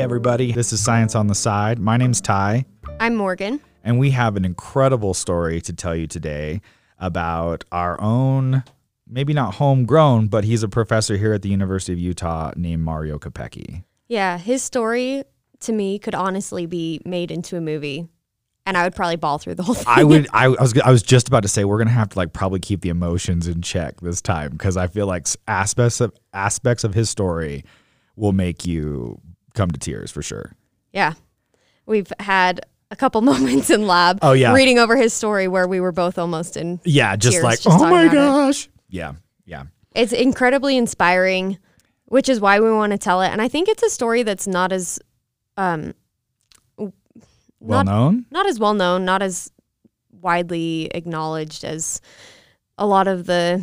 Hey, everybody. This is Science on the Side. My name's Ty, I'm Morgan. and we have an incredible story to tell you today about our own, maybe not homegrown, but he's a professor here at the University of Utah named Mario Capecchi. Yeah, his story to me could honestly be made into a movie, and I would probably bawl through the whole thing. I would, I, I was, I was just about to say we're gonna have to like probably keep the emotions in check this time because I feel like aspects of aspects of his story will make you come to tears for sure. yeah, we've had a couple moments in lab. Oh, yeah. reading over his story where we were both almost in. Yeah, just Tears like just oh my about it. gosh. Yeah, yeah. It's incredibly inspiring, which is why we want to tell it. And I think it's a story that's not as, um, Well not known. not as well known, not as widely acknowledged as a lot of the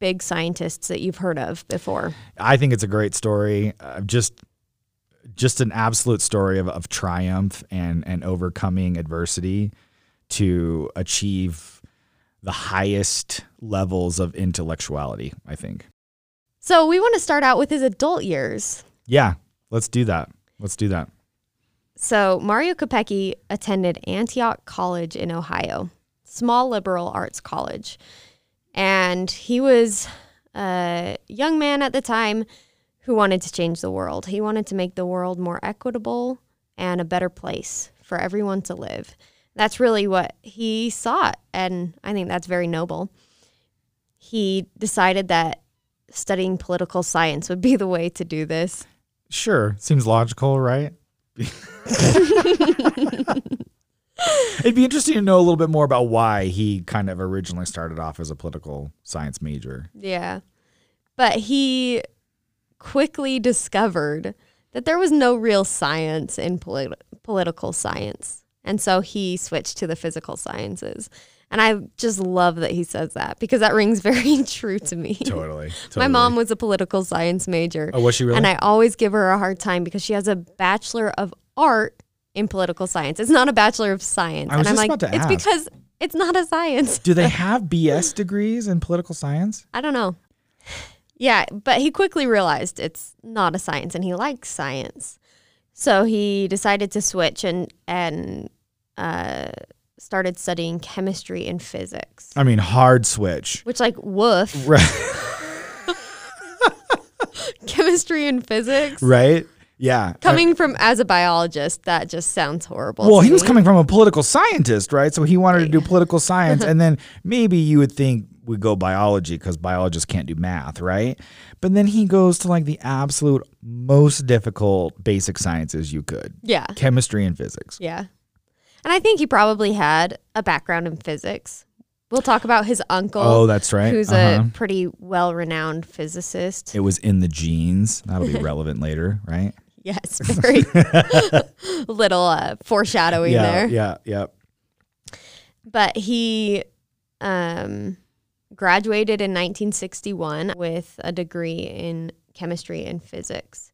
big scientists that you've heard of before. I think it's a great story. Uh, just just an absolute story of, of triumph and and overcoming adversity to achieve the highest levels of intellectuality, I think. So we want to start out with his adult years. Yeah, let's do that. Let's do that. So Mario Capecchi attended Antioch College in Ohio, small liberal arts college. And he was a young man at the time who wanted to change the world. He wanted to make the world more equitable and a better place for everyone to live. That's really what he sought, and I think that's very noble. He decided that studying political science would be the way to do this. Sure, seems logical, right? It'd be interesting to know a little bit more about why he kind of originally started off as a political science major. Yeah. But he quickly discovered that there was no real science in polit- political science. And so he switched to the physical sciences. And I just love that he says that because that rings very true to me. Totally. My mom was a political science major. Oh, was she really? And I always give her a hard time because she has a bachelor of art in political science. It's not a bachelor of science. I was and I'm just like, about to it's ask. because it's not a science. Do they have BS degrees in political science? I don't know. Yeah, but he quickly realized it's not a science and he likes science. So he decided to switch and and uh, started studying chemistry and physics. I mean, hard switch. Which like woof, Right. chemistry and physics. right? Yeah. Coming from as a biologist, that just sounds horrible. well, he was coming from a political scientist, right? So he wanted to do political science. and then maybe you would think we go biology because biologists can't do math, right? But then he goes to like the absolute most difficult basic sciences you could Yeah. chemistry and physics. Yeah. And I think he probably had a background in physics. We'll talk about his uncle. Oh, that's right. Who's Uh-huh. a pretty well renowned physicist. It was in the genes. That'll be relevant later, right? Yes, very little uh, foreshadowing yeah, there. yeah, yeah. But he um, graduated in 1961 with a degree in chemistry and physics.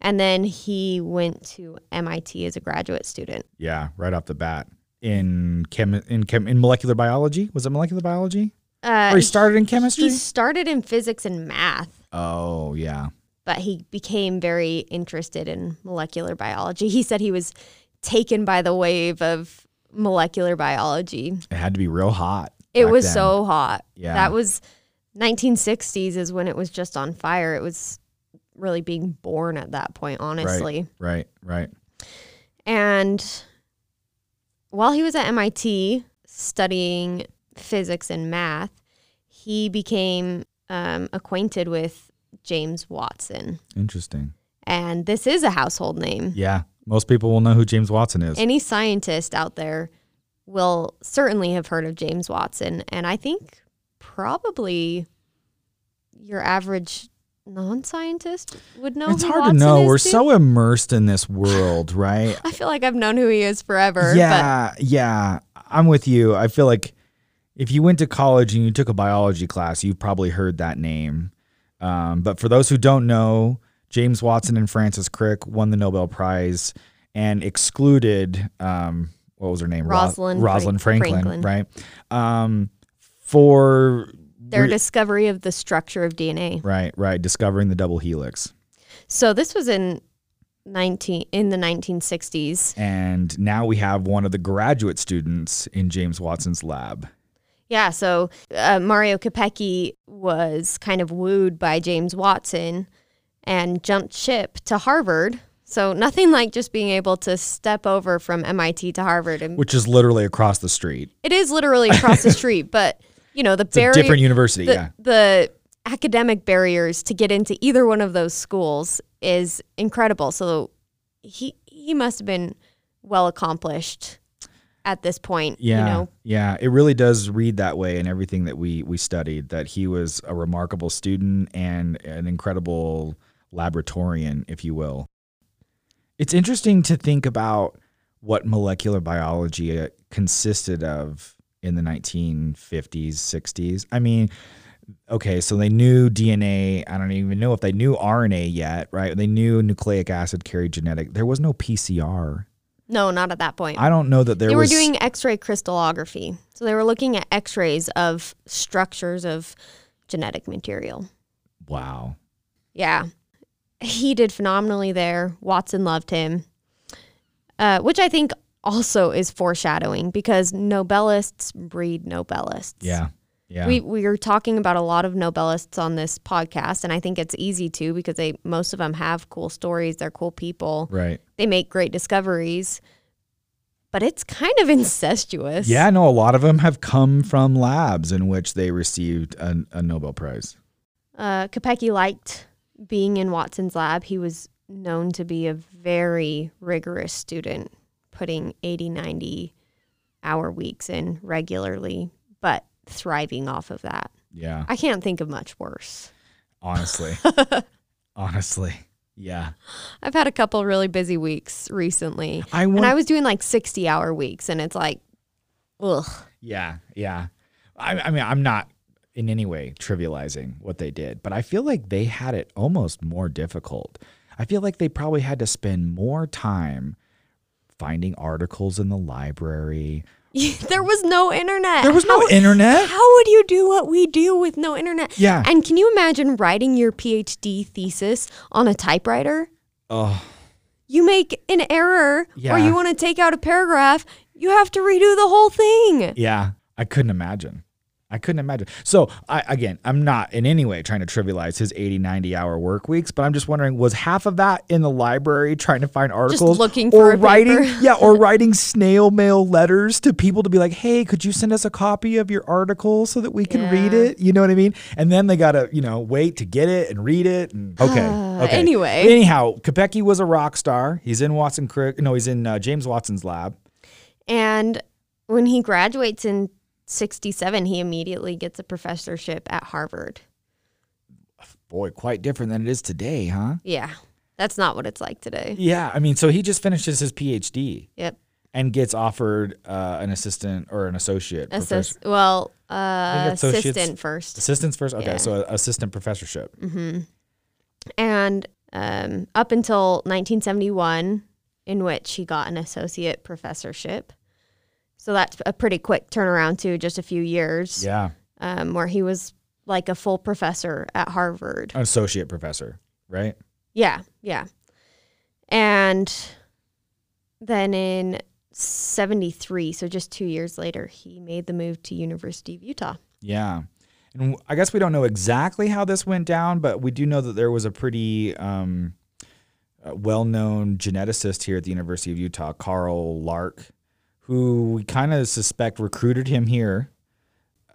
And then he went to MIT as a graduate student. Yeah, right off the bat. In chem in chem in molecular biology? Was it molecular biology? Uh, or he started in chemistry? He started in physics and math. Oh, yeah. but he became very interested in molecular biology. He said he was taken by the wave of molecular biology. It had to be real hot. It was then. so hot. Yeah. That was 1960s is when it was just on fire. It was really being born at that point, honestly. Right, right. And while he was at MIT studying physics and math, he became um, acquainted with James Watson. Interesting. And this is a household name. Yeah. Most people will know who James Watson is. Any scientist out there will certainly have heard of James Watson. And I think probably your average non scientist would know it's hard Watson to know. We're too. so immersed in this world, right? I feel like I've known who he is forever. yeah, yeah. I'm with you. I feel like if you went to college and you took a biology class, you've probably heard that name. Um, but for those who don't know, James Watson and Francis Crick won the Nobel Prize and excluded um, what was her name? Ro- Rosalind Rosalind Franklin, Franklin. right? Um, for their re- discovery of the structure of DNA. right, right, discovering the double helix. So this was in 19 in the 1960s. And now we have one of the graduate students in James Watson's lab. Yeah, so uh, Mario Capecchi was kind of wooed by James Watson and jumped ship to Harvard. So nothing like just being able to step over from MIT to Harvard, and Which is literally across the street. it is literally across the street. But you know the It's a barrier, different university, the, yeah. the academic barriers to get into either one of those schools is incredible. So he he must have been well accomplished at this point. Yeah, you know, yeah, it really does read that way in everything that we we studied. That he was a remarkable student and an incredible laboratorian, if you will. It's interesting to think about what molecular biology uh, consisted of in the 1950s, 60s. I mean, okay, so they knew DNA. I don't even know if they knew RNA yet, right? They knew nucleic acid carried genetic. There was no PCR. no, not at that point. I don't know that there they was. were doing X-ray crystallography, so they were looking at X-rays of structures of genetic material. wow. Yeah, he did phenomenally there. Watson loved him, uh, which I think also is foreshadowing because Nobelists breed Nobelists. Yeah. Yeah. We we are talking about a lot of Nobelists on this podcast, and I think it's easy to because they most of them have cool stories. They're cool people. right. They make great discoveries, but it's kind of incestuous. Yeah, no, a lot of them have come from labs in which they received a, a Nobel Prize. Uh, Capecchi liked being in Watson's lab. He was known to be a very rigorous student, putting 80, 90 hour weeks in regularly, but thriving off of that. Yeah, I can't think of much worse. honestly. honestly. Yeah. I've had a couple really busy weeks recently, I and I was doing like 60 hour weeks, and it's like, ugh. Yeah, yeah. I, I mean, I'm not in any way trivializing what they did, but I feel like they had it almost more difficult. I feel like they probably had to spend more time finding articles in the library. there was no internet. There was no internet. How would you do what we do with no internet? Yeah. And can you imagine writing your PhD thesis on a typewriter? Oh, You make an error or you want to take out a paragraph, you have to redo the whole thing. Yeah, I couldn't imagine. I couldn't imagine. So, I again, I'm not in any way trying to trivialize his 80, 90 hour work weeks, but I'm just wondering was half of that in the library trying to find articles looking or for a writing yeah, or writing snail mail letters to people to be like, "Hey, could you send us a copy of your article so that we can read it?" You know what I mean? And then they got to, you know, wait to get it and read it and okay. Uh, okay. anyway. Anyhow, Capecchi was a rock star. He's in Watson Crick. No, he's in uh, James Watson's lab. And when he graduates in 67, he immediately gets a professorship at Harvard. Boy, quite different than it is today, huh? Yeah. That's not what it's like today. Yeah, I mean, so he just finishes his PhD Yep. and gets offered uh, an assistant or an associate. professor- Assist, well, uh, assistant first. Assistants first? Okay, Yeah. so assistant professorship. and um, up until 1971, in which he got an associate professorship. So that's a pretty quick turnaround too, just a few years, Yeah, um, where he was like a full professor at Harvard. an associate professor, right? Yeah, yeah. And then in 73, so just two years later, he made the move to University of Utah. Yeah. And I guess we don't know exactly how this went down, but we do know that there was a pretty um, uh, well known geneticist here at the University of Utah, Carl Lark, who we kind of suspect recruited him here,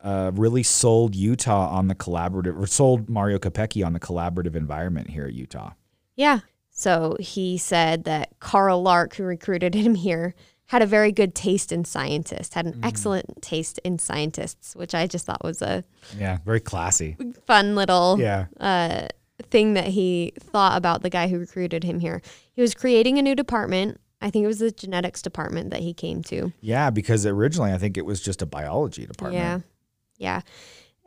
uh, really sold Utah on the collaborative, or sold Mario Capecchi on the collaborative environment here at Utah. Yeah. So he said that Carl Lark, who recruited him here, had a very good taste in scientists, had an excellent taste in scientists, which I just thought was a Yeah, very classy. fun little Yeah. uh, thing that he thought about the guy who recruited him here. He was creating a new department. I think it was the genetics department that he came to. Yeah, because originally I think it was just a biology department. Yeah. Yeah.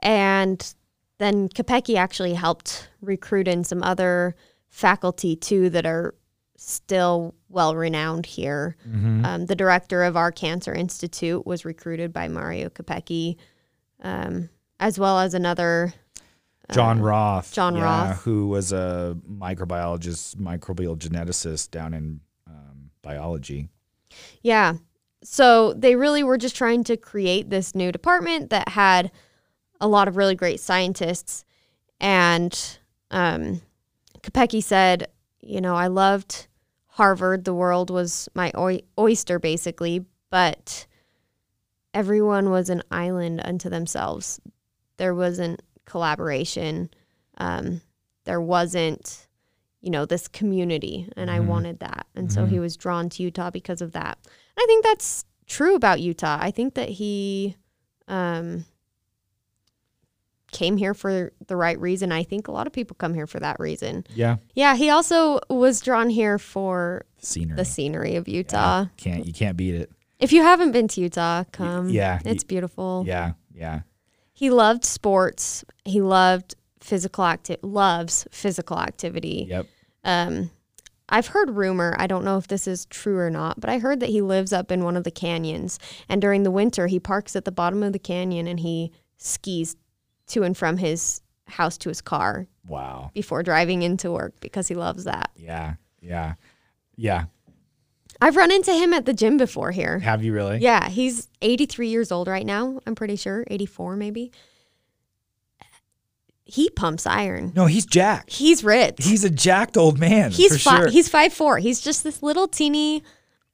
And then Capecchi actually helped recruit in some other faculty too that are still well renowned here. Mhm. Um, the director of our cancer institute was recruited by Mario Capecchi, um, as well as another John Roth. John yeah, Roth. who was a microbiologist, microbial geneticist down in biology. Yeah. So they really were just trying to create this new department that had a lot of really great scientists. And um, said, you know, I loved Harvard. The world was my oy- oyster, basically, but everyone was an island unto themselves. There wasn't collaboration. Um, there wasn't, you know, this community, and I Mhm. wanted that. And so Mhm. he was drawn to Utah because of that. And I think that's true about Utah. I think that he um, came here for the right reason. I think a lot of people come here for that reason. Yeah, Yeah, he also was drawn here for scenery. the scenery of Yeah, Utah. can't you can't beat it. If you haven't been to Utah, come. yeah, It's beautiful. Yeah, yeah. He loved sports. He loved physical acti- loves physical activity. Yep. Um, I've heard rumor. I don't know if this is true or not, but I heard that he lives up in one of the canyons, and during the winter, he parks at the bottom of the canyon and he skis to and from his house to his car Wow. before driving into work because he loves that. Yeah, yeah, yeah. I've run into him at the gym before here. Have you really? Yeah, he's 83 years old right now. I'm pretty sure 84 maybe. He pumps iron. No, he's jacked. He's ripped. He's a jacked old man. He's for fi- sure. he's five four. He's just this little teeny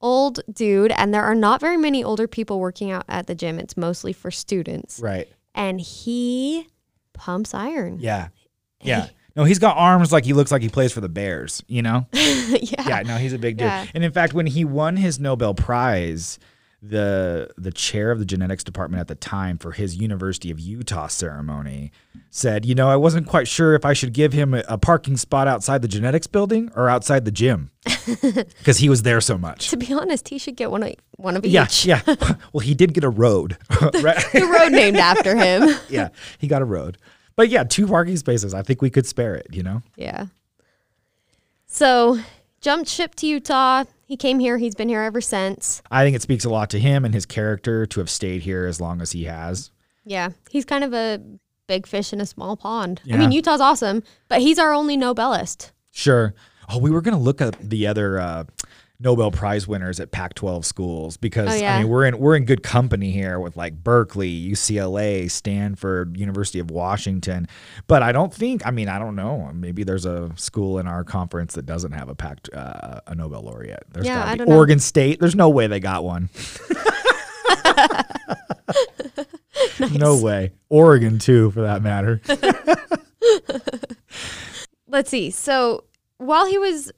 old dude, and there are not very many older people working out at the gym. It's mostly for students, right. and he pumps iron. Yeah. Yeah. No, he's got arms like he looks like he plays for the Bears, you know? yeah. Yeah, no, he's a big dude. Yeah. And in fact, when he won his Nobel Prize, the the chair of the genetics department at the time for his University of Utah ceremony said, "You know, I wasn't quite sure if I should give him a, a parking spot outside the genetics building or outside the gym because he was there so much." To be honest, he should get one of one of Yeah, each. yeah. yeah. Well, he did get a road. right? The road named after him. yeah, he got a road. But yeah, two parking spaces. I think we could spare it, you know? Yeah. So jumped ship to Utah. He came here. He's been here ever since. I think it speaks a lot to him and his character to have stayed here as long as he has. Yeah, he's kind of a big fish in a small pond. I mean, Utah's awesome, but he's our only Nobelist. Sure. Oh, we were going to look at the other uh, Nobel Prize winners at Pac-12 schools because Oh, yeah. I mean we're in we're in good company here with like Berkeley, UCLA, Stanford, University of Washington. But I don't think. I mean, I don't know. Maybe there's a school in our conference that doesn't have a Pac uh, a Nobel laureate. There's Yeah, gotta I be. don't know. Oregon State. There's no way they got one. No way. Oregon too, for that matter. Let's see. So while he was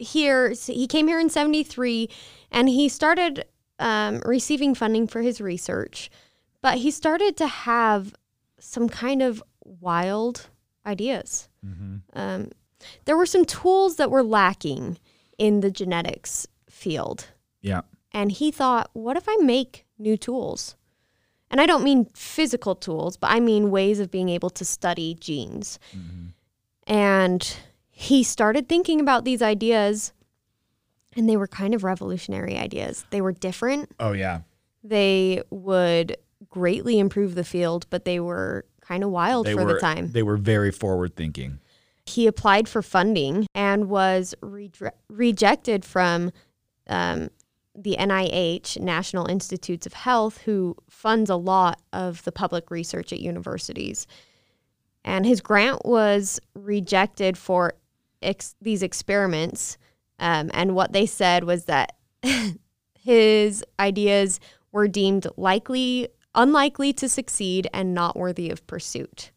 here, he came here in 73 and he started um, receiving funding for his research, but he started to have some kind of wild ideas. Um, there were some tools that were lacking in the genetics field. Yeah. And he thought, what if I make new tools? And I don't mean physical tools, but I mean ways of being able to study genes. And he started thinking about these ideas, and they were kind of revolutionary ideas. They were different, Oh yeah. they would greatly improve the field, but they were kind of wild They for were the time. they were very forward thinking. He applied for funding and was redre- rejected from um, the NIH, National Institutes of Health, who funds a lot of the public research at universities. And his grant was rejected for ex- these experiments. Um, and what they said was that his ideas were deemed likely, unlikely to succeed and not worthy of pursuit.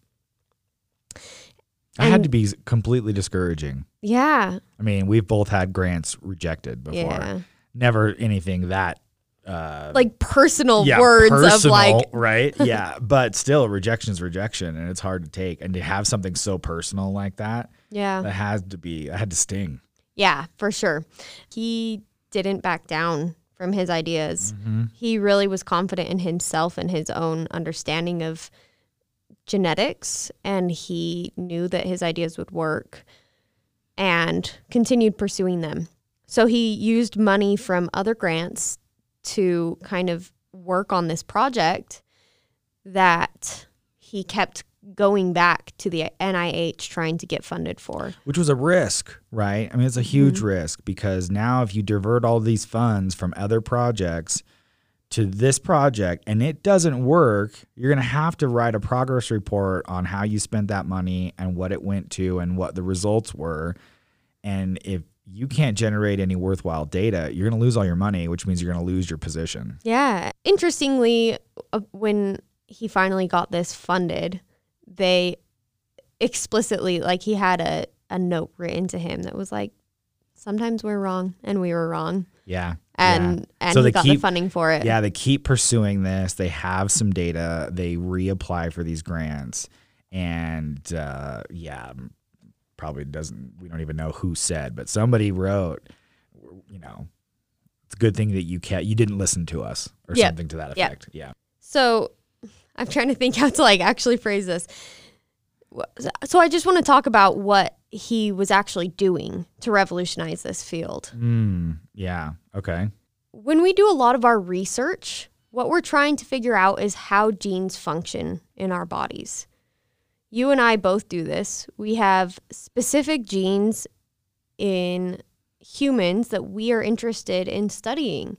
I had to be completely discouraging. Yeah. I mean, we've both had grants rejected before. Yeah. Never anything that uh Like personal yeah, words of like, right? Yeah, but still rejection's rejection and it's hard to take and to have something so personal like that, yeah. that had to be I had to sting. Yeah, for sure. He didn't back down from his ideas. Mm-hmm. He really was confident in himself and his own understanding of genetics, and he knew that his ideas would work and continued pursuing them. So he used money from other grants to kind of work on this project that he kept going back to the NIH trying to get funded for. which was a risk, right? I mean, it's a huge mm-hmm. risk because now if you divert all these funds from other projects to this project and it doesn't work, you're going to have to write a progress report on how you spent that money and what it went to and what the results were. And if you can't generate any worthwhile data, you're going to lose all your money, which means you're going to lose your position. Yeah. Interestingly, uh, when he finally got this funded, they explicitly, like, he had a, a note written to him that was like, sometimes we're wrong and we were wrong. Yeah. And, yeah. and So he they got the keep- funding for it. Yeah, they keep pursuing this. They have some data. They reapply for these grants, and uh, yeah, probably doesn't. We don't even know who said, but somebody wrote. You know, it's a good thing that you can't. You didn't listen to us or Yep. something to that Yep. effect. Yeah. So I'm trying to think how to like actually phrase this. So I just want to talk about what he was actually doing to revolutionize this field. Mm, yeah. Okay. When we do a lot of our research, what we're trying to figure out is how genes function in our bodies. You and I both do this. We have specific genes in humans that we are interested in studying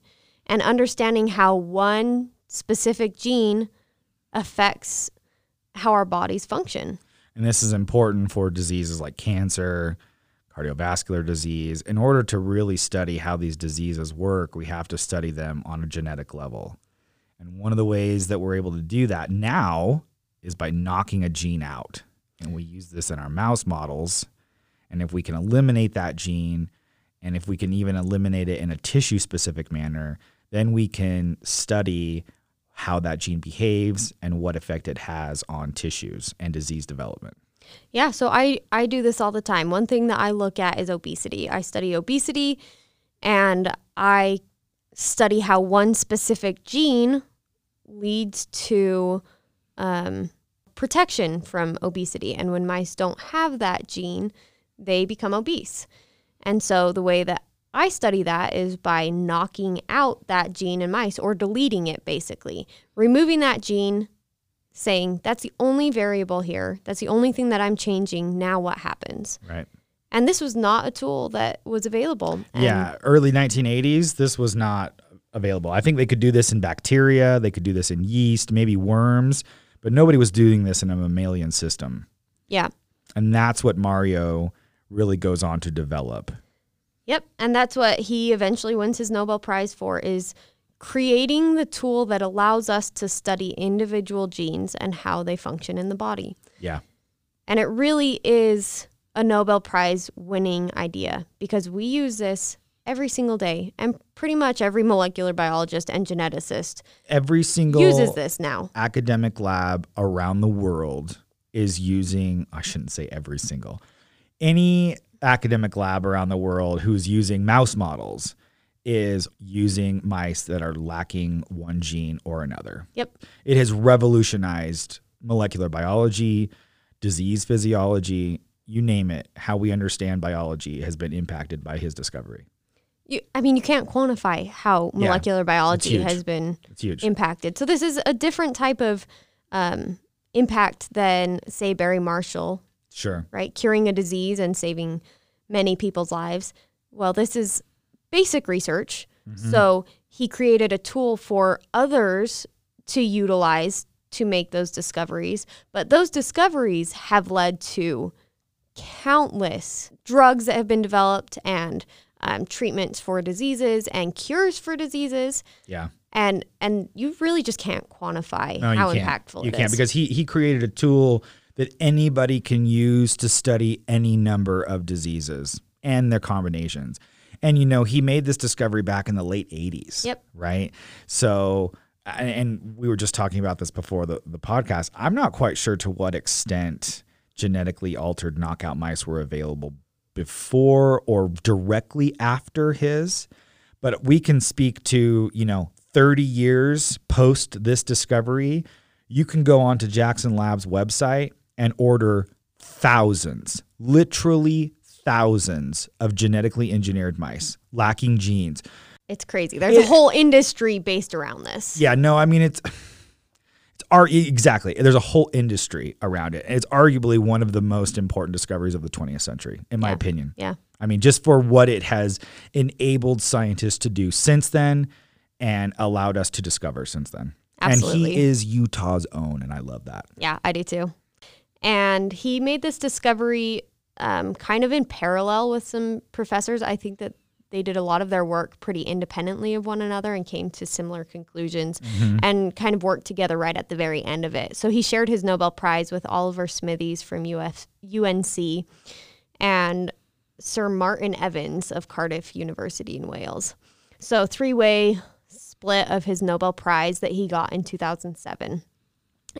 and understanding how one specific gene affects how our bodies function. And this is important for diseases like cancer, cardiovascular disease. In order to really study how these diseases work, we have to study them on a genetic level. And one of the ways that we're able to do that now is by knocking a gene out. And we use this in our mouse models. And if we can eliminate that gene, and if we can even eliminate it in a tissue specific manner, then we can study how that gene behaves and what effect it has on tissues and disease development. Yeah, so I I do this all the time. One thing that I look at is obesity. I study obesity and I study how one specific gene leads to um, protection from obesity. And when mice don't have that gene, they become obese. And so the way that I study that is by knocking out that gene in mice or deleting it basically, removing that gene, saying that's the only variable here. That's the only thing that I'm changing. Now what happens? Right. And this was not a tool that was available. And yeah, early 1980s, this was not available. I think they could do this in bacteria, they could do this in yeast, maybe worms, but nobody was doing this in a mammalian system. Yeah. And that's what Mario really goes on to develop. Yep. And that's what he eventually wins his Nobel Prize for is creating the tool that allows us to study individual genes and how they function in the body. Yeah. And it really is a Nobel Prize winning idea because we use this every single day and pretty much every molecular biologist and geneticist Every single uses this now. academic lab around the world is using, I shouldn't say every single, any academic lab around the world who's using mouse models is using mice that are lacking one gene or another. Yep. It has revolutionized molecular biology, disease physiology, you name it. How we understand biology has been impacted by his discovery. You, I mean, you can't quantify how Yeah, molecular biology huge. has been impacted. So this is a different type of um, impact than, say, Barry Marshall, Sure. right? Curing a disease and saving many people's lives. Well, this is basic research. So he created a tool for others to utilize to make those discoveries. But those discoveries have led to countless drugs that have been developed and um, treatments for diseases and cures for diseases Yeah. and and you really just can't quantify No, how can't. impactful You can't is. because he he created a tool that anybody can use to study any number of diseases and their combinations. And you know, he made this discovery back in the late 80s. Yep. Right? So and- and we were just talking about this before the, the podcast. I'm not quite sure to what extent genetically altered knockout mice were available before or directly after his, but we can speak to, you know, 30 years post this discovery. You can go onto Jackson Labs website and order thousands, literally thousands of genetically engineered mice lacking genes. it's crazy. There's a whole industry based around this. Yeah, no, I mean it's it's are exactly. There's a whole industry around it. It's arguably one of the most important discoveries of the 20th century, in my Yeah. opinion. Yeah. I mean, just for what it has enabled scientists to do since then and allowed us to discover since then. Absolutely. And he is Utah's own, and I love that. Yeah, I do too. And he made this discovery um, kind of in parallel with some professors. I think that they did a lot of their work pretty independently of one another and came to similar conclusions and kind of worked together right at the very end of it. So he shared his Nobel Prize with Oliver Smithies from UF, UNC and Sir Martin Evans of Cardiff University in Wales. So three way split of his Nobel Prize that he got in 2007.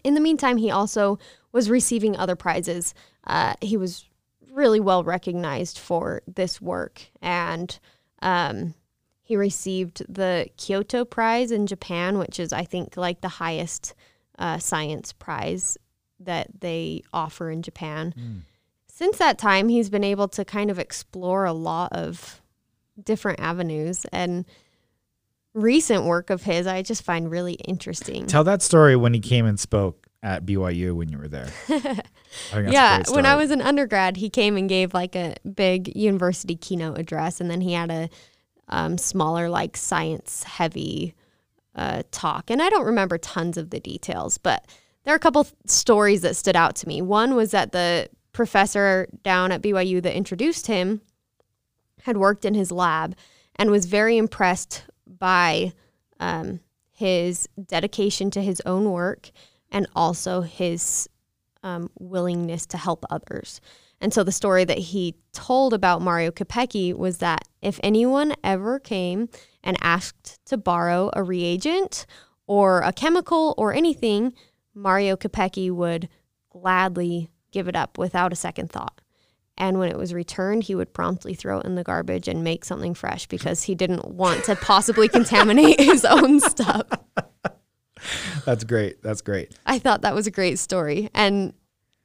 In the meantime, he also was receiving other prizes. Uh, he was really well recognized for this work, and um, he received the Kyoto Prize in Japan, which is, I think, like the highest uh, science prize that they offer in Japan. Since that time, he's been able to kind of explore a lot of different avenues and recent work of his I just find really interesting. Tell that story when he came and spoke at BYU when you were there. I think that's a yeah, when I was an undergrad, he came and gave like a big university keynote address, and then he had a um, smaller, like science heavy uh, talk. And I don't remember tons of the details, but there are a couple th- stories that stood out to me. One was that the professor down at BYU that introduced him had worked in his lab and was very impressed by um, his dedication to his own work and also his um, willingness to help others. And so the story that he told about Mario Capecchi was that if anyone ever came and asked to borrow a reagent or a chemical or anything, Mario Capecchi would gladly give it up without a second thought. And when it was returned, he would promptly throw it in the garbage and make something fresh because he didn't want to possibly contaminate his own stuff. That's great. That's great. I thought that was a great story, and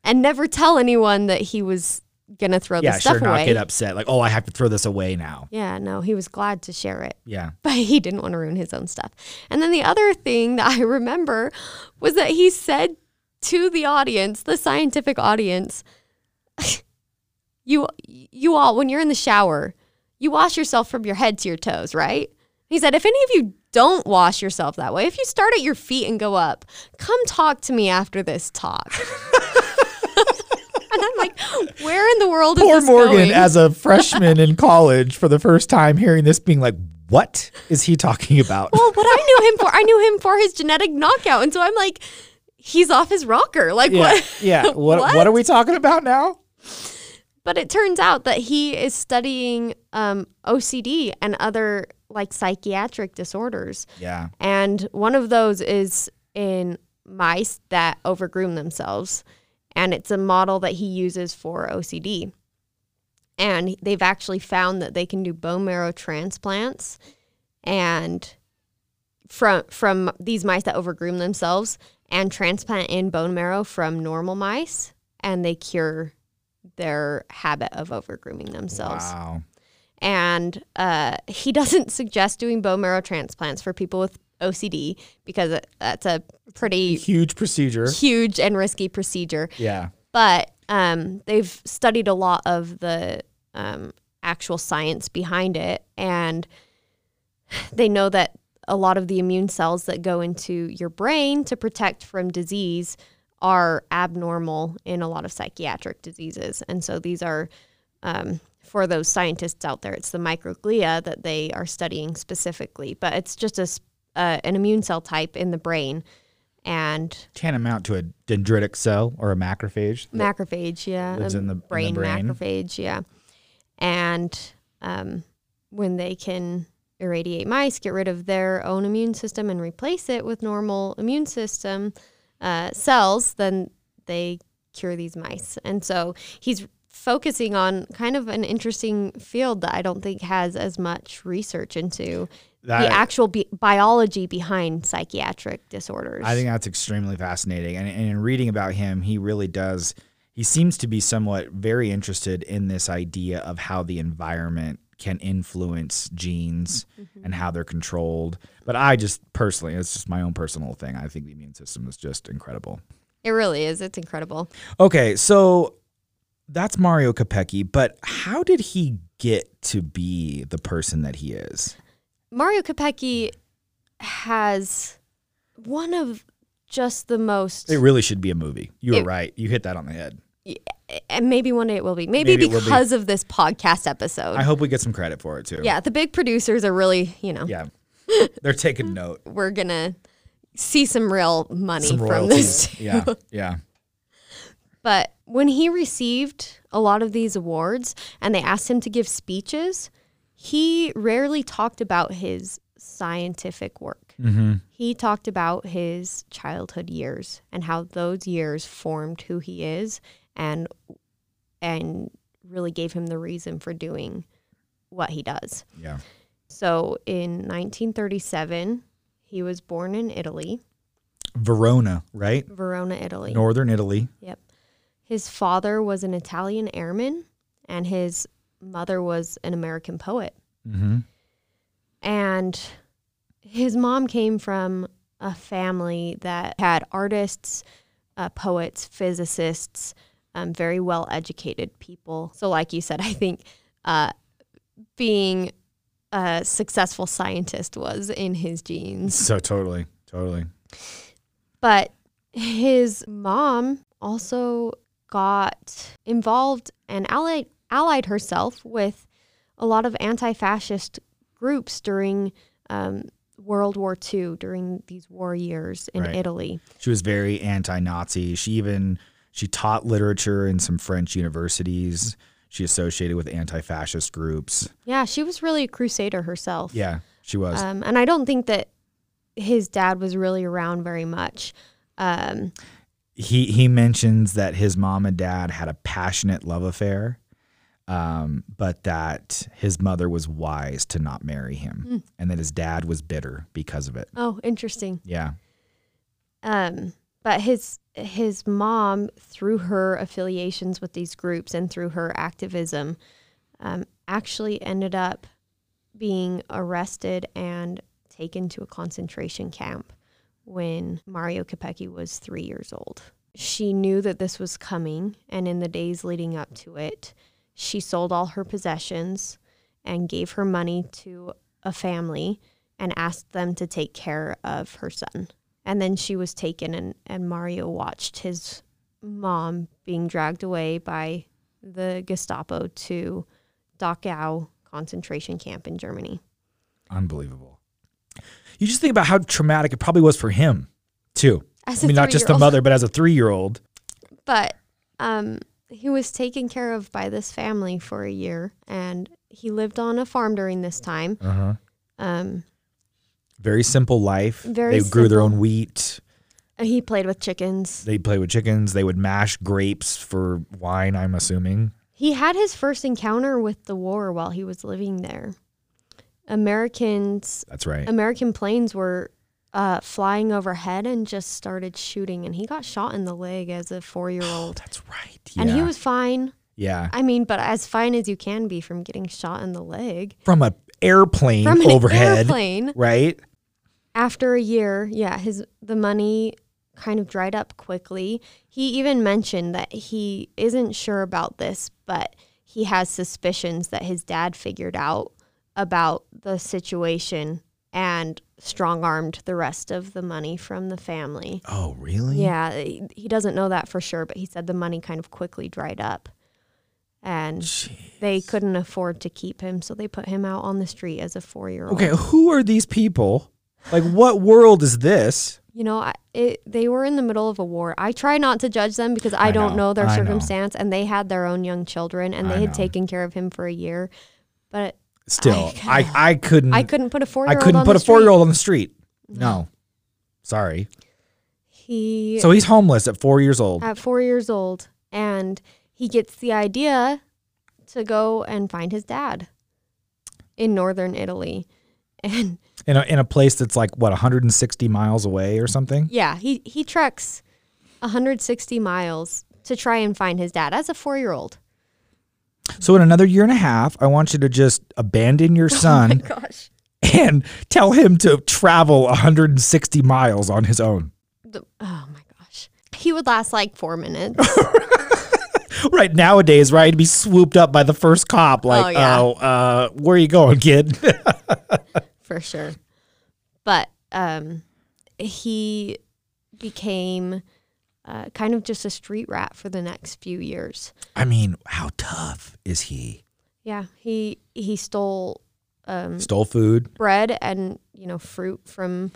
and never tell anyone that he was gonna throw Yeah, the stuff sure. Not away. get upset. Like, oh, I have to throw this away now. Yeah, no, he was glad to share it, Yeah. but he didn't want to ruin his own stuff. And then the other thing that I remember was that he said to the audience, the scientific audience, you you all when you're in the shower, you wash yourself from your head to your toes, right? He said, if any of you don't wash yourself that way, if you start at your feet and go up, come talk to me after this talk. and I'm like, where in the world is Poor this Morgan, going? as a freshman in college, for the first time hearing this, being like, "What is he talking about?" well, what I knew him for, I knew him for his genetic knockout, and so I'm like, he's off his rocker. Like yeah, what? yeah. What, What? what are we talking about now? But it turns out that he is studying um, OCD and other like psychiatric disorders. Yeah. And one of those is in mice that overgroom themselves. And it's a model that he uses for OCD. And they've actually found that they can do bone marrow transplants and from from these mice that overgroom themselves and transplant in bone marrow from normal mice and they cure their habit of overgrooming themselves Wow. And uh, he doesn't suggest doing bone marrow transplants for people with OCD because that's a pretty Huge procedure. huge and risky procedure. Yeah. But um, they've studied a lot of the um, actual science behind it, and they know that a lot of the immune cells that go into your brain to protect from disease are abnormal in a lot of psychiatric diseases. And so these are, um, for those scientists out there, it's the microglia that they are studying specifically. But it's just a, uh, an immune cell type in the brain. And can amount to a dendritic cell or a macrophage. macrophage, yeah, lives in the- in the brain, brain. macrophage, yeah. And um, when they can irradiate mice, get rid of their own immune system and replace it with normal immune system uh, cells, then they cure these mice. And so he's focusing on kind of an interesting field that I don't think has as much research into That- the actual bi- biology behind psychiatric disorders. I think that's extremely fascinating. And, and in reading about him, he really does, he seems to be somewhat very interested in this idea of how the environment can influence genes Mm-hmm. and how they're controlled. But I just personally, it's just my own personal thing. I think the immune system is just incredible. It really is. It's incredible. Okay, so that's Mario Capecchi, but how did he get to be the person that he is? Mario Capecchi has one of just the most It really should be a movie. You were It- right. You hit that on the head. and maybe one day it will be. Maybe, Maybe will be. because of this podcast episode. I hope we get some credit for it too. yeah, the big producers are really, you know, Yeah. They're taking note. we're gonna see some real money Some from royalties. this. yeah. Yeah. But when he received a lot of these awards and they asked him to give speeches, he rarely talked about his scientific work. Mm-hmm. He talked about his childhood years and how those years formed who he is and and really gave him the reason for doing what he does. Yeah. So in 1937, he was born in Italy, Verona, right? Verona, Italy. Northern Italy. Yep. His father was an Italian airman and his mother was an American poet. Mm-hmm. And his mom came from a family that had artists, uh, poets, physicists, um, very well educated people. So, like you said, I think uh, being a successful scientist was in his genes. So totally, totally. But his mom also got involved and allied, allied herself with a lot of anti fascist groups during um, World War II, during these war years in Right. Italy. She was very anti-Nazi. She even she taught literature in some French universities. She associated with anti-fascist groups. Yeah, she was really a crusader herself. Yeah, she was. Um, and I don't think that his dad was really around very much. Um, he he mentions that his mom and dad had a passionate love affair, um, but that his mother was wise to not marry him, and that his dad was bitter because of it. oh, interesting. Yeah, Um, but his his mom, through her affiliations with these groups and through her activism, um, actually ended up being arrested and taken to a concentration camp when Mario Capecchi was three years old. She knew that this was coming, and in the days leading up to it, she sold all her possessions and gave her money to a family and asked them to take care of her son. And then she was taken, and, and Mario watched his mom being dragged away by the Gestapo to Dachau concentration camp in Germany. unbelievable. You just think about how traumatic it probably was for him too. As I mean, not just the mother, but as a three-year-old. But um, he was taken care of by this family for a year, and he lived on a farm during this time. Uh huh. Um, Very simple life. Very they grew their own wheat. he played with chickens. They played with chickens. They would mash grapes for wine. I'm assuming. He had his first encounter with the war while he was living there. Americans, That's right. American planes were uh, flying overhead and just started shooting, and he got shot in the leg as a four-year-old. That's right. Yeah. And he was fine. yeah I mean, but as fine as you can be from getting shot in the leg from a airplane from an overhead. airplane. Right. after a year, yeah, his the money kind of dried up quickly. He even mentioned that he isn't sure about this, but he has suspicions that his dad figured out about the situation and strong armed the rest of the money from the family. Oh, really? Yeah, he doesn't know that for sure, but he said the money kind of quickly dried up. And they couldn't afford to keep him, so they put him out on the street as a four year old. Okay, who are these people? Like, what world is this? You know, I, it, they were in the middle of a war. I try not to judge them because I, I don't know, know their I know. circumstance, and they had their own young children, and they had know. taken care of him for a year. But Still, I, I, couldn't. I couldn't put a four I year old. couldn't put a four year old on the street. No, sorry. He So he's homeless at four years old. at four years old, and he gets the idea to go and find his dad in northern Italy, and in a, in a place that's like what 160 miles away or something. yeah, he he treks 160 miles to try and find his dad as a four year old. So in another year and a half, I want you to just abandon your son Gosh. and tell him to travel 160 miles on his own. The, oh my gosh. He would last like four minutes. Right nowadays, right, to be swooped up by the first cop, like, Oh, yeah. oh, uh, where are you going, kid? for sure. But um, he became uh, kind of just a street rat for the next few years. I mean, how tough is he? Yeah, he he stole um, Stole food. bread and you know fruit from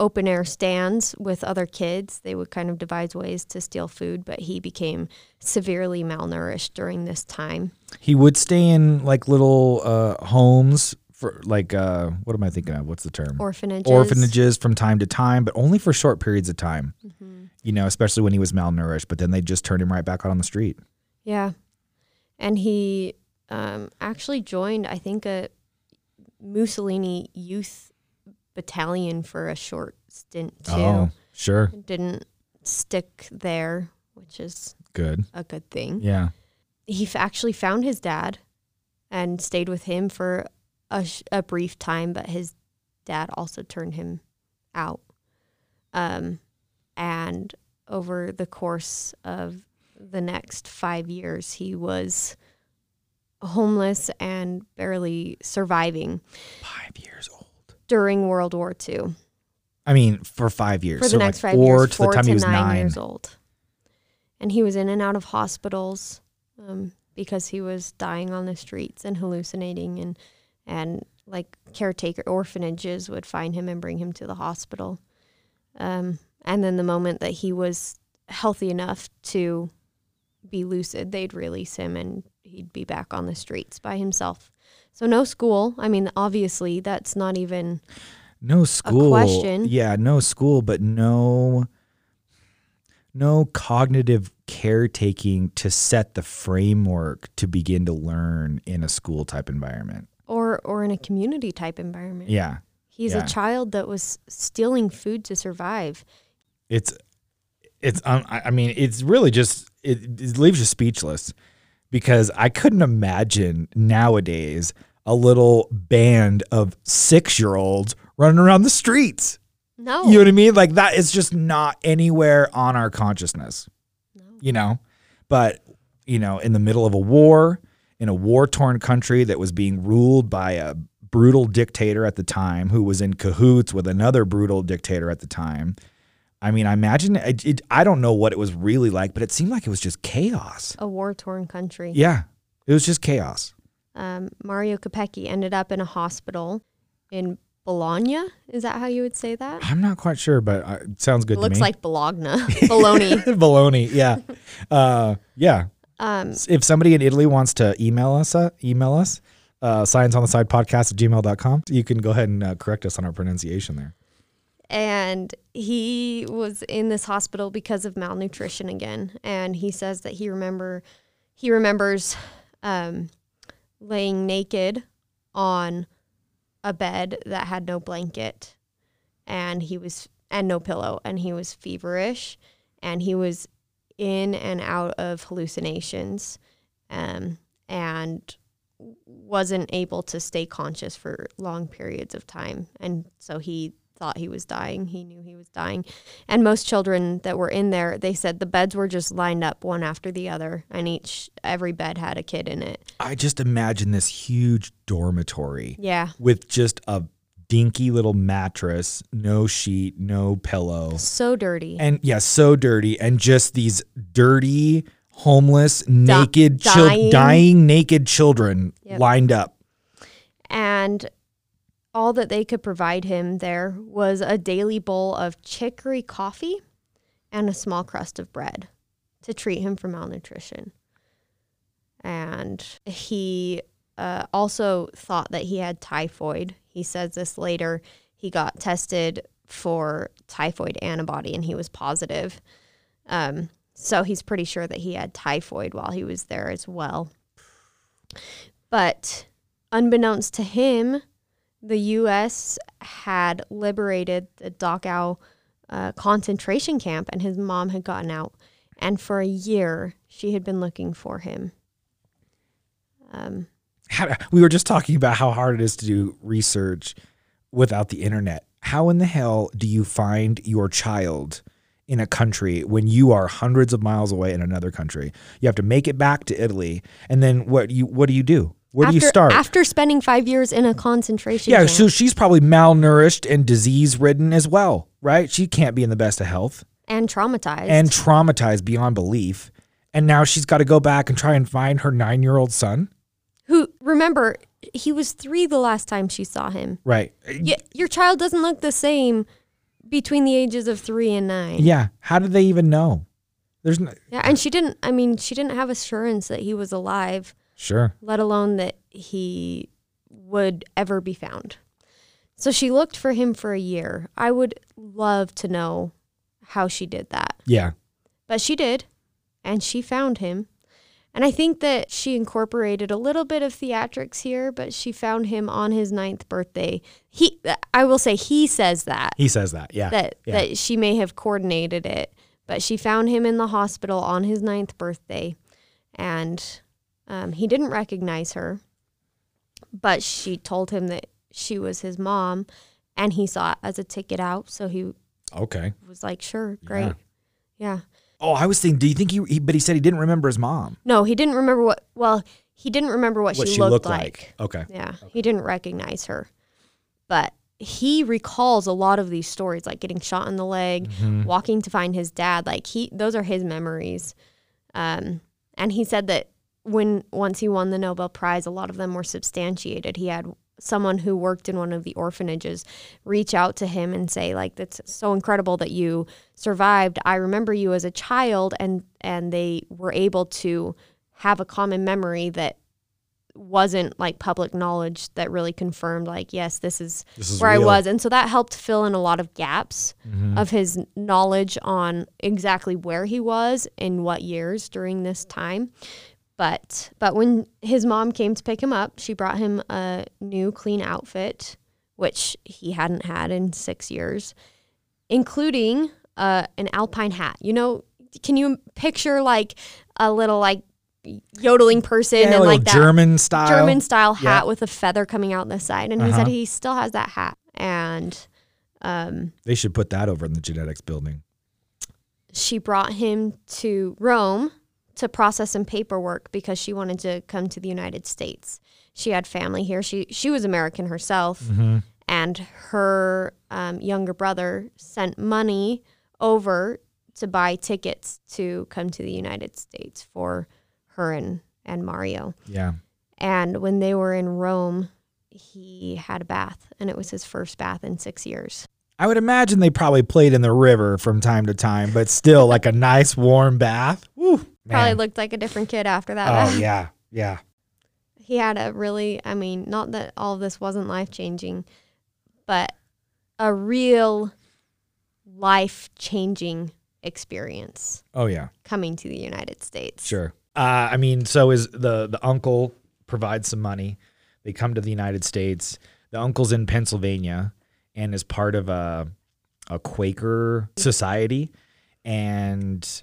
open air stands with other kids. They would kind of devise ways to steal food, but he became severely malnourished during this time. He would stay in like little uh, homes for like uh, what am I thinking of? What's the term? Orphanages. Orphanages from time to time, but only for short periods of time. Mhm. You know, especially when he was malnourished. But then they just turned him right back out on the street. Yeah. And he um, actually joined, I think, a Mussolini youth battalion for a short stint, too. Oh, sure, Didn't stick there, which is good. a good thing. Yeah. He f- actually found his dad and stayed with him for a, sh- a brief time, but his dad also turned him out. Um, and over the course of the next five years, he was homeless and barely surviving Five years old. during World War II. I mean, for five years. For the so next like five four years, to four the time to he was nine, nine. years old. And he was in and out of hospitals um, because he was dying on the streets and hallucinating, and and like caretaker orphanages would find him and bring him to the hospital. Um, and then the moment that he was healthy enough to be lucid, they'd release him and he'd be back on the streets by himself. So no school. I mean, obviously, that's not even No school. question. Yeah, no school, but no no cognitive caretaking to set the framework to begin to learn in a school type environment. Or or in a community type environment. Yeah. He's Yeah. a child that was stealing food to survive. It's it's um, I I mean, it's really just it, it leaves you speechless because I couldn't imagine nowadays a little band of 6-year-olds running around the streets. No. You know what I mean? Like that is just not anywhere on our consciousness. no. you know but you know in the middle of a war in a war torn country that was being ruled by a brutal dictator at the time who was in cahoots with another brutal dictator at the time i mean i imagine it, it, i don't know what it was really like but it seemed like it was just chaos A war torn country. yeah it was just chaos Um, Mario Capecchi ended up in a hospital in Bologna. Is that how you would say that? i'm not quite sure but uh, it sounds good Looks to me like Bologna. Bologna. baloney yeah uh, yeah Um, if somebody in Italy wants to email us, uh, email us, uh, science on the side podcast at gmail.com. You can go ahead and uh, correct us on our pronunciation there. and he was in this hospital because of malnutrition again and he says that he remember he remembers um, laying naked on a bed that had no blanket and he was and no pillow and he was feverish and he was in and out of hallucinations um, and wasn't able to stay conscious for long periods of time. And so he thought he was dying. He knew he was dying. And most children that were in there they said the beds were just lined up one after the other and each every bed had a kid in it. I just imagine this huge dormitory yeah. with just a dinky little mattress, no sheet, no pillow. so dirty And yeah, so dirty. And just these dirty, homeless, naked, chil- dying. dying naked children Yep. lined up. and all that they could provide him there was a daily bowl of chicory coffee and a small crust of bread to treat him for malnutrition. And he uh, also thought that he had typhoid. He says this later. He got tested for typhoid antibody and he was positive. Um, so he's pretty sure that he had typhoid while he was there as well. But unbeknownst to him, the U.S. had liberated the Dachau uh, concentration camp, and his mom had gotten out. And for a year, she had been looking for him. Um, we were just talking about how hard it is to do research without the internet. How in the hell do you find your child in a country when you are hundreds of miles away in another country? You have to make it back to Italy, and then what you what do you do? Where after, do you start? After spending five years in a concentration camp. yeah, camp. so she's probably malnourished and disease ridden as well, right? She can't be in the best of health and traumatized. and traumatized beyond belief. And now she's got to go back and try and find her nine year old son. Remember, he was three the last time she saw him. Right. Y- your child doesn't look the same between the ages of three and nine. Yeah. How did they even know? There's no. Yeah, and she didn't, I mean, she didn't have assurance that he was alive, Sure. let alone that he would ever be found. So she looked for him for a year. I would love to know how she did that. Yeah. But she did, and she found him. And I think that she incorporated a little bit of theatrics here, but she found him on his ninth birthday. He, I will say, he says that He says that. Yeah. that yeah. that she may have coordinated it, but she found him in the hospital on his ninth birthday, and um, he didn't recognize her. But she told him that she was his mom, and he saw it as a ticket out. So he okay. was like, "Sure, great, yeah." Oh, I was thinking, do you think he, he, but he said he didn't remember his mom. No, he didn't remember what. Well, he didn't remember what, What she, she looked, looked like. like. Okay. Yeah, he didn't recognize her, but he recalls a lot of these stories, like getting shot in the leg, Mm-hmm. walking to find his dad. Like he, those are his memories. Um, and he said that when once he won the Nobel Prize, a lot of them were substantiated. He had someone who worked in one of the orphanages reach out to him and say like that's so incredible that you survived i remember you as a child and and they were able to have a common memory that wasn't like public knowledge that really confirmed like yes this is This is where real. i was and so that helped fill in a lot of gaps Mhm. of his knowledge on exactly where he was in what years during this time but but when his mom came to pick him up she brought him a new clean outfit which he hadn't had in six years including uh, an alpine hat you know can you picture like a little like yodeling person Yeah, and like that German style. German style hat Yeah. with a feather coming out the side. And he Uh-huh. said he still has that hat. And um, They should put that over in the genetics building. she brought him to Rome to process some paperwork because she wanted to come to the United States. She had family here. She she was American herself, Mm-hmm. and her um, younger brother sent money over to buy tickets to come to the United States for her and, and Mario. Yeah. And when they were in Rome, he had a bath, and it was his first bath in six years. I would imagine they probably played in the river from time to time, but still like a nice warm bath. Woo, Probably man. looked like a different kid after that. Oh yeah, yeah. He had a really, I mean, not that all of this wasn't life changing, but a real life changing experience Oh yeah. coming to the United States. Sure. Uh, I mean, so is the the uncle provides some money. They come to the United States. The uncle's in Pennsylvania and is part of a a Quaker society, and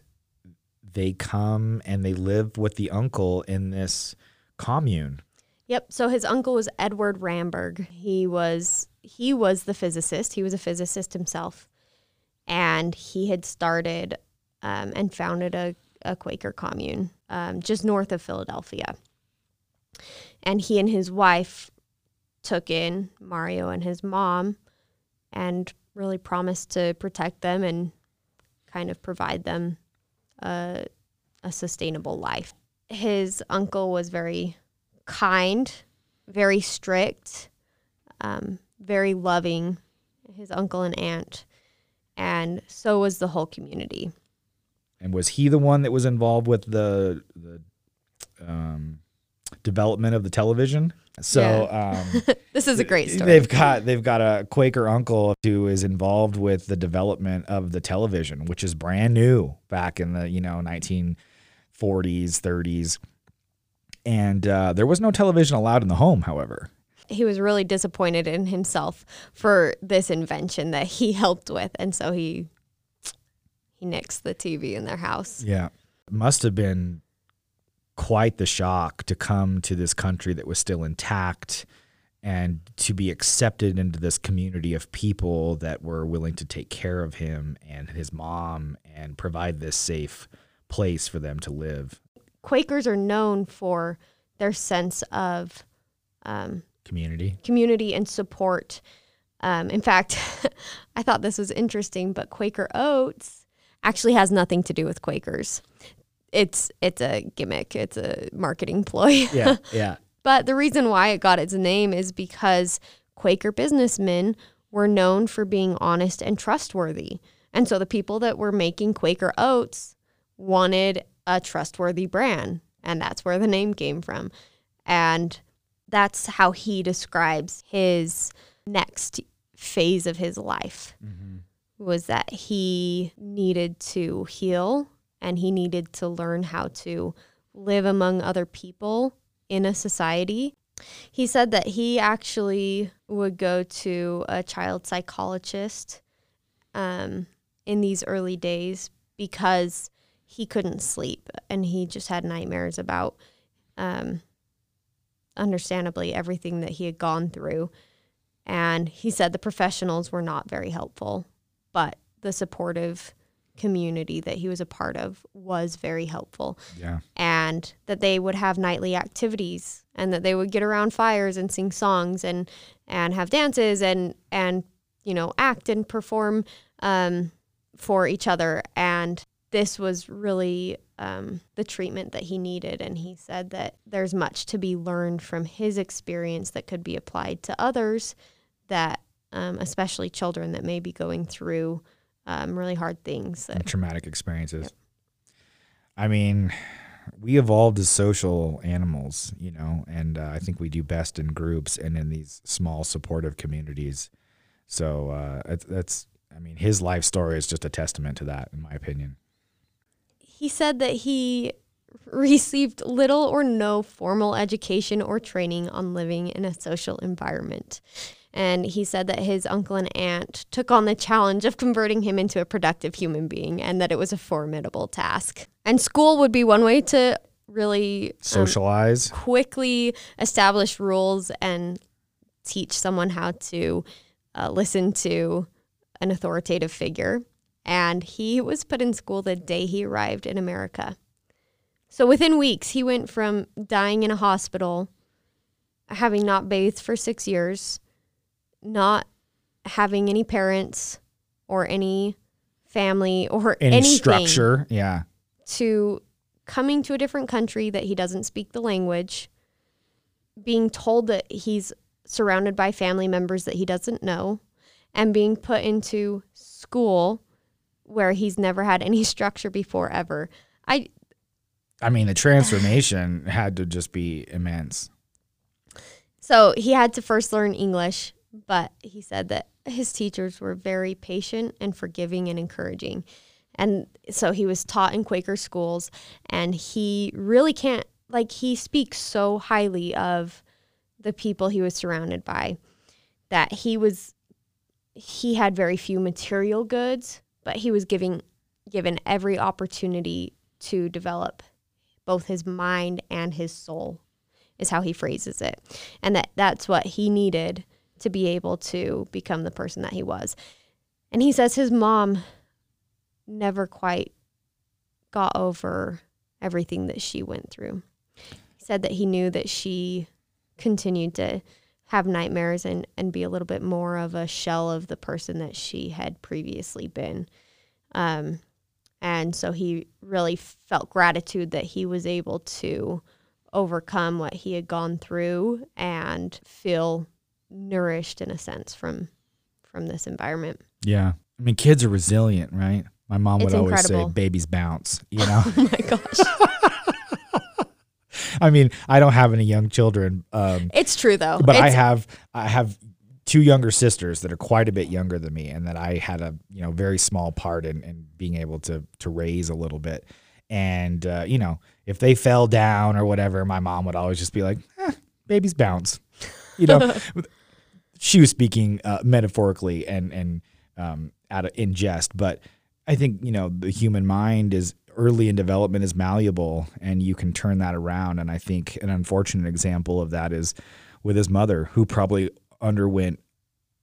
they come and they live with the uncle in this commune. Yep. So his uncle was Edward Ramberg. He was he was the physicist. He was a physicist himself, and he had started um, and founded a, a Quaker commune um, just north of Philadelphia. And he and his wife took in Mario and his mom, and really promised to protect them and kind of provide them a, a sustainable life. His uncle was very kind, very strict, um, very loving, his uncle and aunt, and so was the whole community. And was he the one that was involved with the the um, development of the television? So um, This is a great story. They've got they've got a Quaker uncle who is involved with the development of the television, which is brand new back in the you know 1940s, 30s, and uh, there was no television allowed in the home. However, he was really disappointed in himself for this invention that he helped with, and so he he nixed the TV in their house. yeah, must have been quite the shock to come to this country that was still intact and to be accepted into this community of people that were willing to take care of him and his mom and provide this safe place for them to live. Quakers are known for their sense of um, Community. community and support. Um, in fact, I thought this was interesting, but Quaker Oats actually has nothing to do with Quakers. It's it's a gimmick. It's a marketing ploy. Yeah, yeah. But the reason why it got its name is because Quaker businessmen were known for being honest and trustworthy. And so the people that were making Quaker oats wanted a trustworthy brand. And that's where the name came from. And that's how he describes his next phase of his life mm-hmm. was that he needed to heal and he needed to learn how to live among other people in a society. He said that he actually would go to a child psychologist um, in these early days because he couldn't sleep and he just had nightmares about, um, understandably, everything that he had gone through. And he said the professionals were not very helpful, but the supportive community that he was a part of was very helpful. Yeah. and that they would have nightly activities and that they would get around fires and sing songs and and have dances and and you know act and perform um, for each other. And this was really um, the treatment that he needed. And he said that there's much to be learned from his experience that could be applied to others that um, especially children that may be going through um, really hard things that traumatic experiences. I mean, we evolved as social animals, you know, and uh, I think we do best in groups and in these small supportive communities. So uh, that's, that's, I mean, his life story is just a testament to that, in my opinion. he said that he received little or no formal education or training on living in a social environment. And he said that his uncle and aunt took on the challenge of converting him into a productive human being and that it was a formidable task. And school would be one way to really um, Socialize. quickly establish rules and teach someone how to uh, listen to an authoritative figure. And he was put in school the day he arrived in America. So within weeks, he went from dying in a hospital, having not bathed for six years, not having any parents or any family or Any anything structure. Yeah. to coming to a different country that he doesn't speak the language, being told that he's surrounded by family members that he doesn't know, and being put into school where he's never had any structure before ever. I I mean, the transformation had to just be immense. so he had to first learn English, but he said that his teachers were very patient and forgiving and encouraging. And so he was taught in Quaker schools and he really can't like he speaks so highly of the people he was surrounded by that he was he had very few material goods, but he was giving given every opportunity to develop both his mind and his soul is how he phrases it. And that that's what he needed to be able to become the person that he was. And he says his mom never quite got over everything that she went through. He said that he knew that she continued to have nightmares and, and be a little bit more of a shell of the person that she had previously been. Um, and so he really felt gratitude that he was able to overcome what he had gone through and feel nourished in a sense from from this environment. Yeah. I mean, kids are resilient, right? My mom It's would always incredible. say, babies bounce, you know? Oh my gosh. I mean, I don't have any young children. Um, it's true though. but I have I have two younger sisters that are quite a bit younger than me, and that I had a you know very small part in, in being able to to raise a little bit. And uh, you know, if they fell down or whatever, my mom would always just be like, eh, "Babies bounce," you know. she was speaking uh, metaphorically and and um, out of in jest, but I think you know the human mind is early in development is malleable and you can turn that around. And I think an unfortunate example of that is with his mother, who probably underwent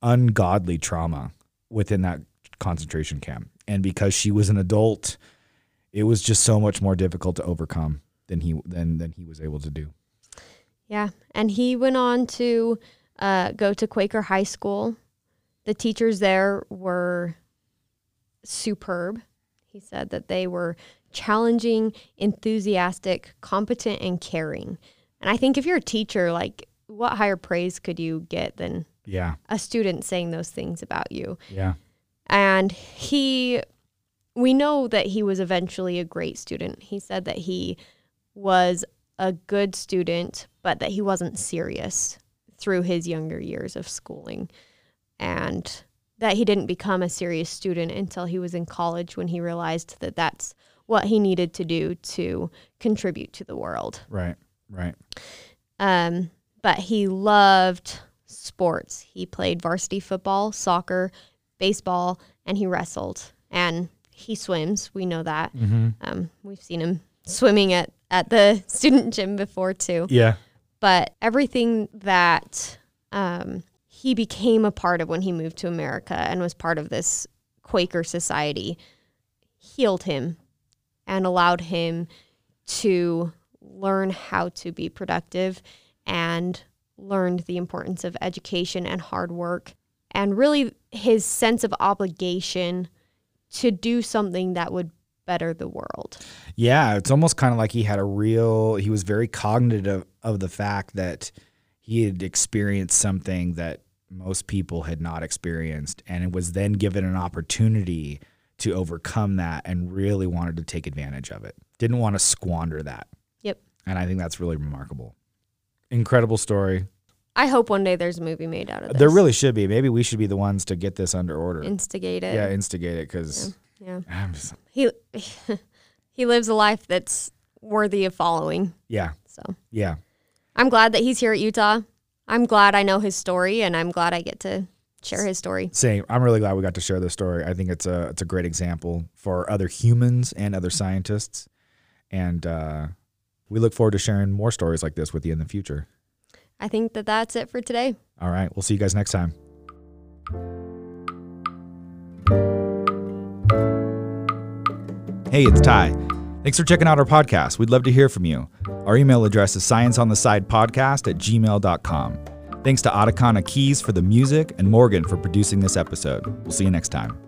ungodly trauma within that concentration camp. And because she was an adult, it was just so much more difficult to overcome than he than than he was able to do. Yeah. And he went on to uh, go to Quaker High School. The teachers there were superb. He said that they were challenging, enthusiastic, competent, and caring. And I think if you're a teacher, like, what higher praise could you get than Yeah. a student saying those things about you? Yeah. And he, we know that he was eventually a great student. He said that he was a good student, but that he wasn't serious through his younger years of schooling. And that he didn't become a serious student until he was in college when he realized that that's what he needed to do to contribute to the world. Right. Right. Um, but he loved sports. He played varsity football, soccer, baseball, and he wrestled. And he swims. We know that. Mm-hmm. Um, we've seen him swimming at, at the student gym before, too. Yeah. But everything that um, he became a part of when he moved to America and was part of this Quaker society healed him and allowed him to learn how to be productive and learned the importance of education and hard work and really his sense of obligation to do something that would better the world. Yeah, it's almost kind of like he had a real. He was very cognitive of the fact that he had experienced something that most people had not experienced, and it was then given an opportunity to overcome that, and really wanted to take advantage of it. Didn't want to squander that. Yep. And I think that's really remarkable. Incredible story. I hope one day there's a movie made out of this. There really should be. Maybe we should be the ones to get this under order. instigate it. yeah, instigate it because Yeah. I'm just He he lives a life that's worthy of following. yeah, So yeah. I'm glad that he's here at Utah. I'm glad I know his story and I'm glad I get to share his story. Same. I'm really glad we got to share this story. I think it's a it's a great example for other humans and other scientists, and uh, we look forward to sharing more stories like this with you in the future. I think that that's it for today. All right, we'll see you guys next time. Hey, it's Ty. Thanks for checking out our podcast. We'd love to hear from you. Our email address is scienceonthesidepodcast at gmail.com. Thanks to Atakana Keys for the music and Morgan for producing this episode. We'll see you next time.